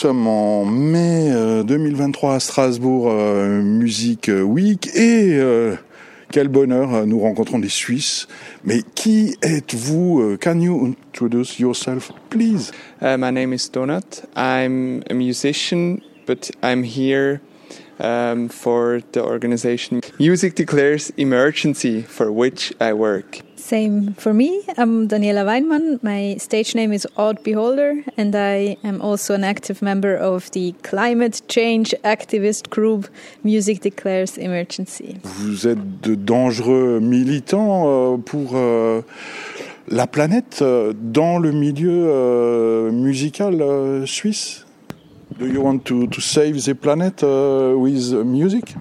sommes en mai 2023 à Strasbourg Music Week et quel bonheur, nous rencontrons des Suisses. Mais qui êtes-vous Can you introduce yourself, please? Uh, My name is Donat. I'm a musician, but I'm here um, for the organization Music Declares Emergency, for which I work. Same for me. I'm Daniela Weinmann. My stage name is Odd Beholder, and I am also an active member of the climate change activist group Music Declares Emergency. Vous êtes de dangereux militants euh, pour euh, la planète euh, dans le milieu musical suisse. Do you want to, to save the planet with music?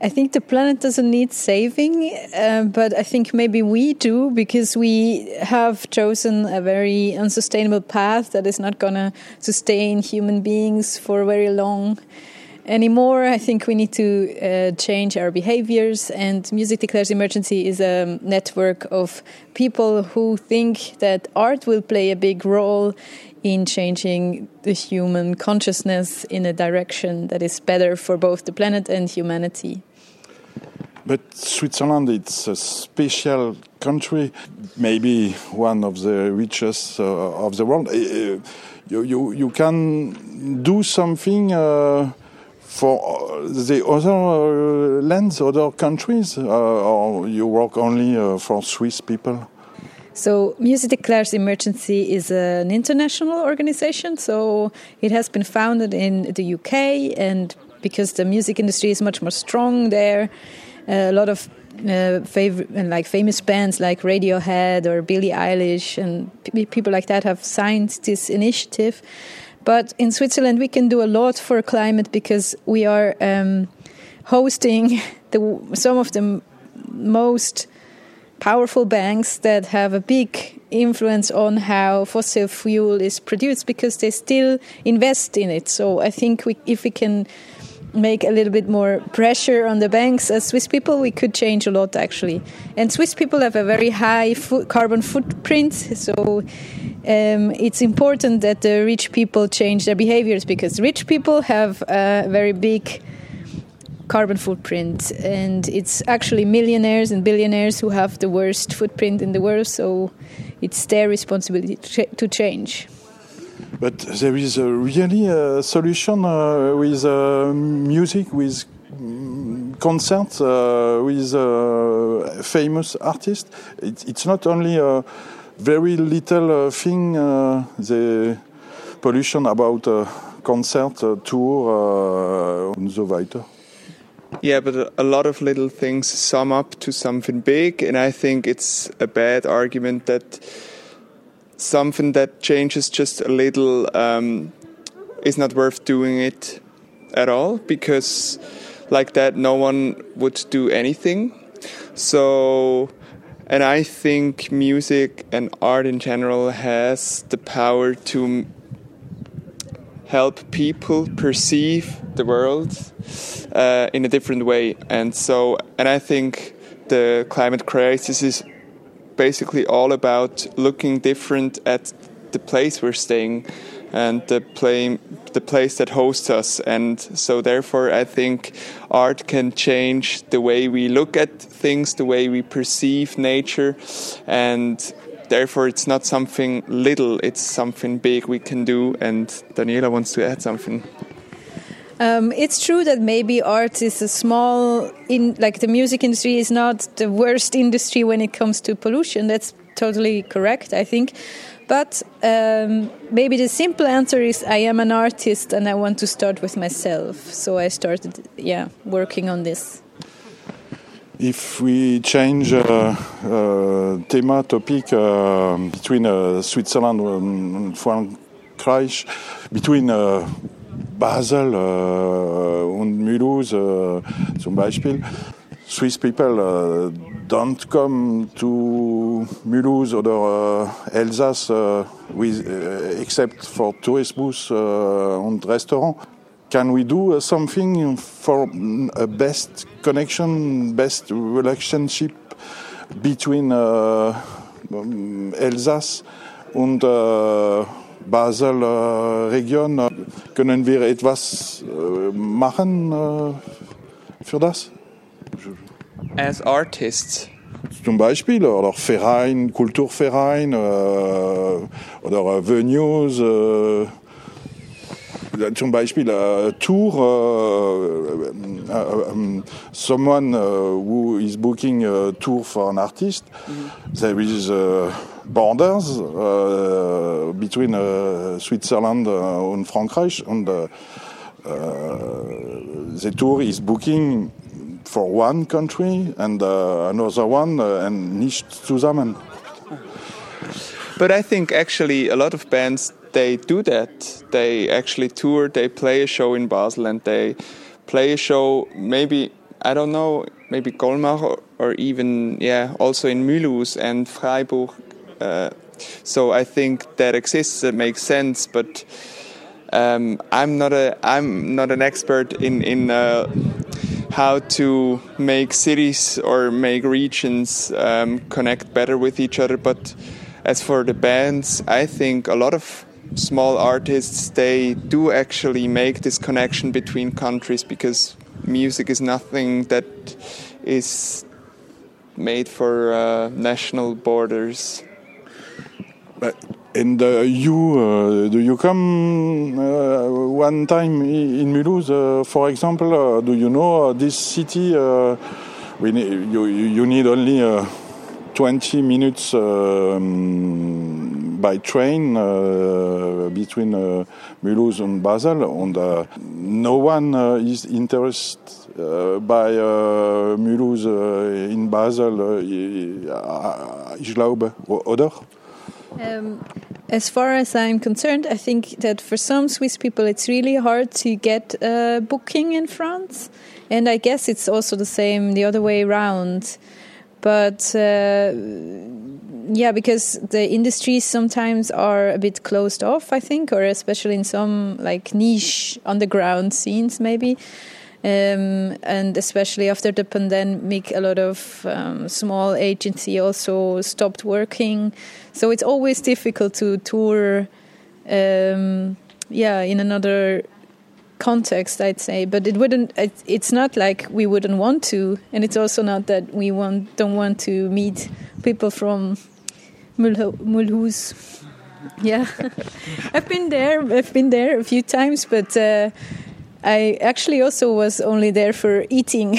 I think the planet doesn't need saving, uh, but I think maybe we do because we have chosen a very unsustainable path that is not going to sustain human beings for very long anymore. I think we need to uh, change our behaviors, and Music Declares Emergency is a network of people who think that art will play a big role in changing the human consciousness in a direction that is better for both the planet and humanity. But Switzerland, it's a special country, maybe one of the richest uh, of the world. Uh, you, you, you can do something uh, for the other uh, lands, other countries, uh, or you work only uh, for Swiss people? So, Music Declares Emergency is an international organization. So, it has been founded in the UK, and because the music industry is much more strong there, a lot of uh, favorite like famous bands like Radiohead or Billie Eilish and people like that have signed this initiative. But in Switzerland, we can do a lot for climate because we are um, hosting the, some of the most powerful banks that have a big influence on how fossil fuel is produced because they still invest in it. So I think we, if we can make a little bit more pressure on the banks. As Swiss people, we could change a lot actually. And Swiss people have a very high carbon footprint, so um, it's important that the rich people change their behaviors because rich people have a very big carbon footprint. And it's actually millionaires and billionaires who have the worst footprint in the world so it's their responsibility to change but there is a really a solution uh, with uh, music, with mm, concerts, uh, with uh, famous artists. It, it's not only a very little uh, thing, uh, the pollution about a concert, tour, and so weiter. Yeah, but a lot of little things sum up to something big, and I think it's a bad argument that something that changes just a little um, is not worth doing it at all because like that no one would do anything. So and i think music and art in general has the power to help people perceive the world uh, in a different way. And so and i think the climate crisis is basically all about looking different at the place we're staying and the play, the place that hosts us. And so, therefore, I think art can change the way we look at things, the way we perceive nature, and therefore, it's not something little; it's something big we can do. And Daniela wants to add something. Um, it's true that maybe art is a small, in like the music industry is not the worst industry when it comes to pollution. That's totally correct, I think. But um, maybe the simple answer is I am an artist and I want to start with myself. So I started, yeah, working on this. If we change uh, uh, thema topic uh, between uh, Switzerland and Frankreich, between uh, Basel uh, und Mulhouse uh, zum Beispiel. Swiss people uh, don't come to Mulhouse or Alsace with, except for tourist booths and restaurant. Can we do something for a best connection, best relationship between Alsace and Basel region? Können wir etwas äh, machen äh, für das? As artists. Zum Beispiel, oder Verein, Kulturverein, äh, oder Venues, zum Beispiel a tour, uh, um, someone uh, who is booking a tour for an artist, mm -hmm. there is uh, borders uh, between uh, Switzerland uh, and Frankreich, and the tour is booking for one country and another one, and nicht zusammen. But I think actually a lot of bands they do that. They actually tour, they play a show in Basel, and they play a show maybe I don't know, maybe Colmar or, or even yeah, also in Mulhouse and Freiburg. Uh, so I think that exists. It makes sense, but um, I'm not a I'm not an expert in in. Uh, how to make cities or make regions um, connect better with each other. But as for the bands, I think a lot of small artists they do actually make this connection between countries because music is nothing that is made for uh, national borders. But and you uh, do you come uh, one time in Mulhouse, uh, for example? Do you know this city? we need, you you need only 20 minutes. Um, by train uh, between uh, Mulhouse and Basel, and uh, no one is interested by Mulhouse in Basel. ich glaube, oder? Um, as far as I'm concerned, I think that for some Swiss people it's really hard to get a booking in France. And I guess it's also the same the other way around. But uh, yeah, because the industries sometimes are a bit closed off, I think, or especially in some like niche underground scenes, maybe. Um, and especially after the pandemic, a lot of um, small agency also stopped working. So it's always difficult to tour, um, yeah, in another context, I'd say. But it wouldn't. It's not like we wouldn't want to, and it's also not that we want don't want to meet people from Mulhouse. Yeah, I've been there. I've been there a few times, but uh, I actually also was only there for eating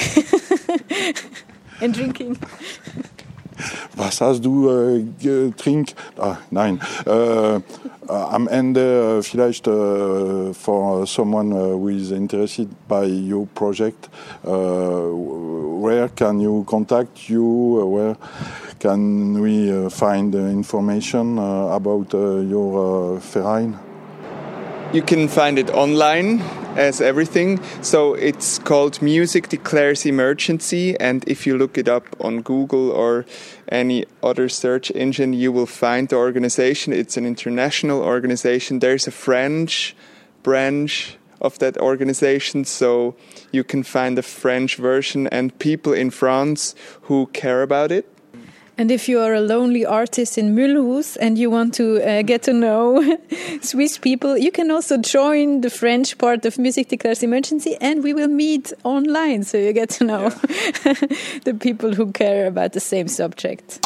and drinking. Was hast du äh, getrunken? Ah, nein. Äh, am Ende vielleicht äh, for someone uh, who is interested by your project, where can you contact you? Where can we find information uh, about uh, your Verein? You can find it online as everything. So it's called Music Declares Emergency, and if you look it up on Google or any other search engine, you will find the organization. It's an international organization. There's a French branch of that organization, so you can find the French version and people in France who care about it and if you are a lonely artist in Mulhouse and you want to uh, get to know Swiss people, you can also join the French part of Music Declares Emergency and we will meet online so you get to know yeah. the people who care about the same subject.